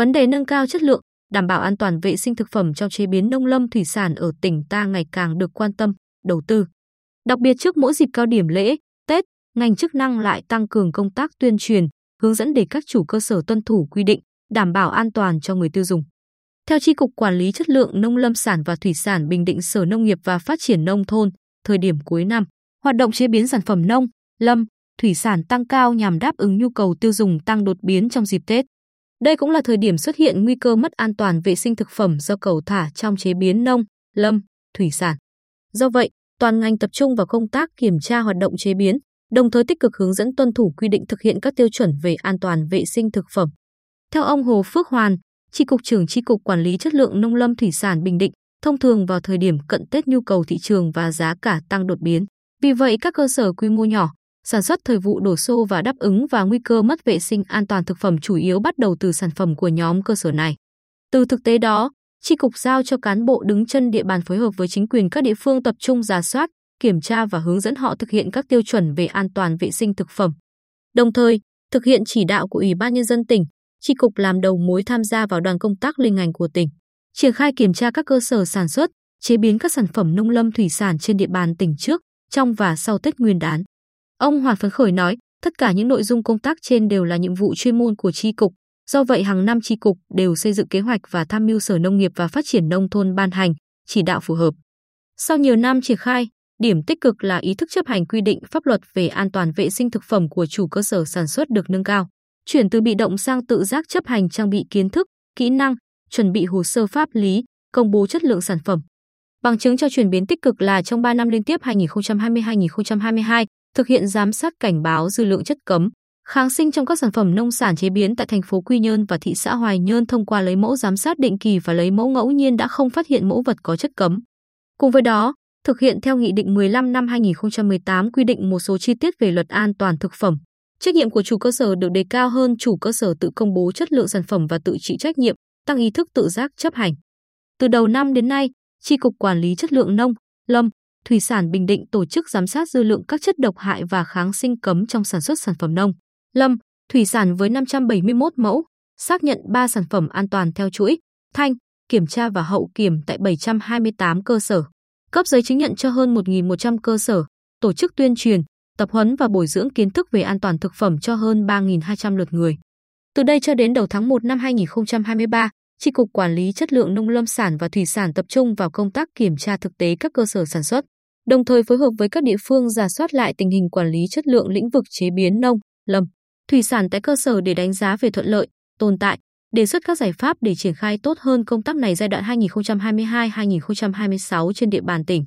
Vấn đề nâng cao chất lượng, đảm bảo an toàn vệ sinh thực phẩm trong chế biến nông lâm thủy sản ở tỉnh ta ngày càng được quan tâm, đầu tư. Đặc biệt trước mỗi dịp cao điểm lễ, Tết, ngành chức năng lại tăng cường công tác tuyên truyền, hướng dẫn để các chủ cơ sở tuân thủ quy định, đảm bảo an toàn cho người tiêu dùng. Theo Tri Cục Quản lý Chất lượng Nông lâm sản và Thủy sản Bình Định Sở Nông nghiệp và Phát triển Nông thôn, thời điểm cuối năm, hoạt động chế biến sản phẩm nông, lâm, thủy sản tăng cao nhằm đáp ứng nhu cầu tiêu dùng tăng đột biến trong dịp Tết. Đây cũng là thời điểm xuất hiện nguy cơ mất an toàn vệ sinh thực phẩm do cầu thả trong chế biến nông, lâm, thủy sản. Do vậy, toàn ngành tập trung vào công tác kiểm tra hoạt động chế biến, đồng thời tích cực hướng dẫn tuân thủ quy định thực hiện các tiêu chuẩn về an toàn vệ sinh thực phẩm. Theo ông Hồ Phước Hoàn, Tri cục trưởng Tri cục Quản lý chất lượng nông lâm thủy sản Bình Định, thông thường vào thời điểm cận Tết nhu cầu thị trường và giá cả tăng đột biến. Vì vậy các cơ sở quy mô nhỏ, sản xuất thời vụ đổ xô và đáp ứng và nguy cơ mất vệ sinh an toàn thực phẩm chủ yếu bắt đầu từ sản phẩm của nhóm cơ sở này. Từ thực tế đó, Tri cục giao cho cán bộ đứng chân địa bàn phối hợp với chính quyền các địa phương tập trung giả soát, kiểm tra và hướng dẫn họ thực hiện các tiêu chuẩn về an toàn vệ sinh thực phẩm. Đồng thời, thực hiện chỉ đạo của Ủy ban nhân dân tỉnh, Tri cục làm đầu mối tham gia vào đoàn công tác liên ngành của tỉnh, triển khai kiểm tra các cơ sở sản xuất, chế biến các sản phẩm nông lâm thủy sản trên địa bàn tỉnh trước, trong và sau Tết Nguyên đán. Ông Hoàng Phấn Khởi nói, tất cả những nội dung công tác trên đều là nhiệm vụ chuyên môn của tri cục, do vậy hàng năm tri cục đều xây dựng kế hoạch và tham mưu Sở Nông nghiệp và Phát triển nông thôn ban hành, chỉ đạo phù hợp. Sau nhiều năm triển khai, điểm tích cực là ý thức chấp hành quy định pháp luật về an toàn vệ sinh thực phẩm của chủ cơ sở sản xuất được nâng cao, chuyển từ bị động sang tự giác chấp hành trang bị kiến thức, kỹ năng, chuẩn bị hồ sơ pháp lý, công bố chất lượng sản phẩm. Bằng chứng cho chuyển biến tích cực là trong 3 năm liên tiếp 2020-2022, thực hiện giám sát cảnh báo dư lượng chất cấm, kháng sinh trong các sản phẩm nông sản chế biến tại thành phố Quy Nhơn và thị xã Hoài Nhơn thông qua lấy mẫu giám sát định kỳ và lấy mẫu ngẫu nhiên đã không phát hiện mẫu vật có chất cấm. Cùng với đó, thực hiện theo Nghị định 15 năm 2018 quy định một số chi tiết về luật an toàn thực phẩm. Trách nhiệm của chủ cơ sở được đề cao hơn chủ cơ sở tự công bố chất lượng sản phẩm và tự chịu trách nhiệm, tăng ý thức tự giác chấp hành. Từ đầu năm đến nay, Tri cục Quản lý chất lượng nông, lâm, thủy sản Bình Định tổ chức giám sát dư lượng các chất độc hại và kháng sinh cấm trong sản xuất sản phẩm nông, lâm, thủy sản với 571 mẫu, xác nhận 3 sản phẩm an toàn theo chuỗi, thanh, kiểm tra và hậu kiểm tại 728 cơ sở, cấp giấy chứng nhận cho hơn 1.100 cơ sở, tổ chức tuyên truyền, tập huấn và bồi dưỡng kiến thức về an toàn thực phẩm cho hơn 3.200 lượt người. Từ đây cho đến đầu tháng 1 năm 2023, Tri cục Quản lý chất lượng nông lâm sản và thủy sản tập trung vào công tác kiểm tra thực tế các cơ sở sản xuất, đồng thời phối hợp với các địa phương giả soát lại tình hình quản lý chất lượng lĩnh vực chế biến nông, lâm, thủy sản tại cơ sở để đánh giá về thuận lợi, tồn tại, đề xuất các giải pháp để triển khai tốt hơn công tác này giai đoạn 2022-2026 trên địa bàn tỉnh.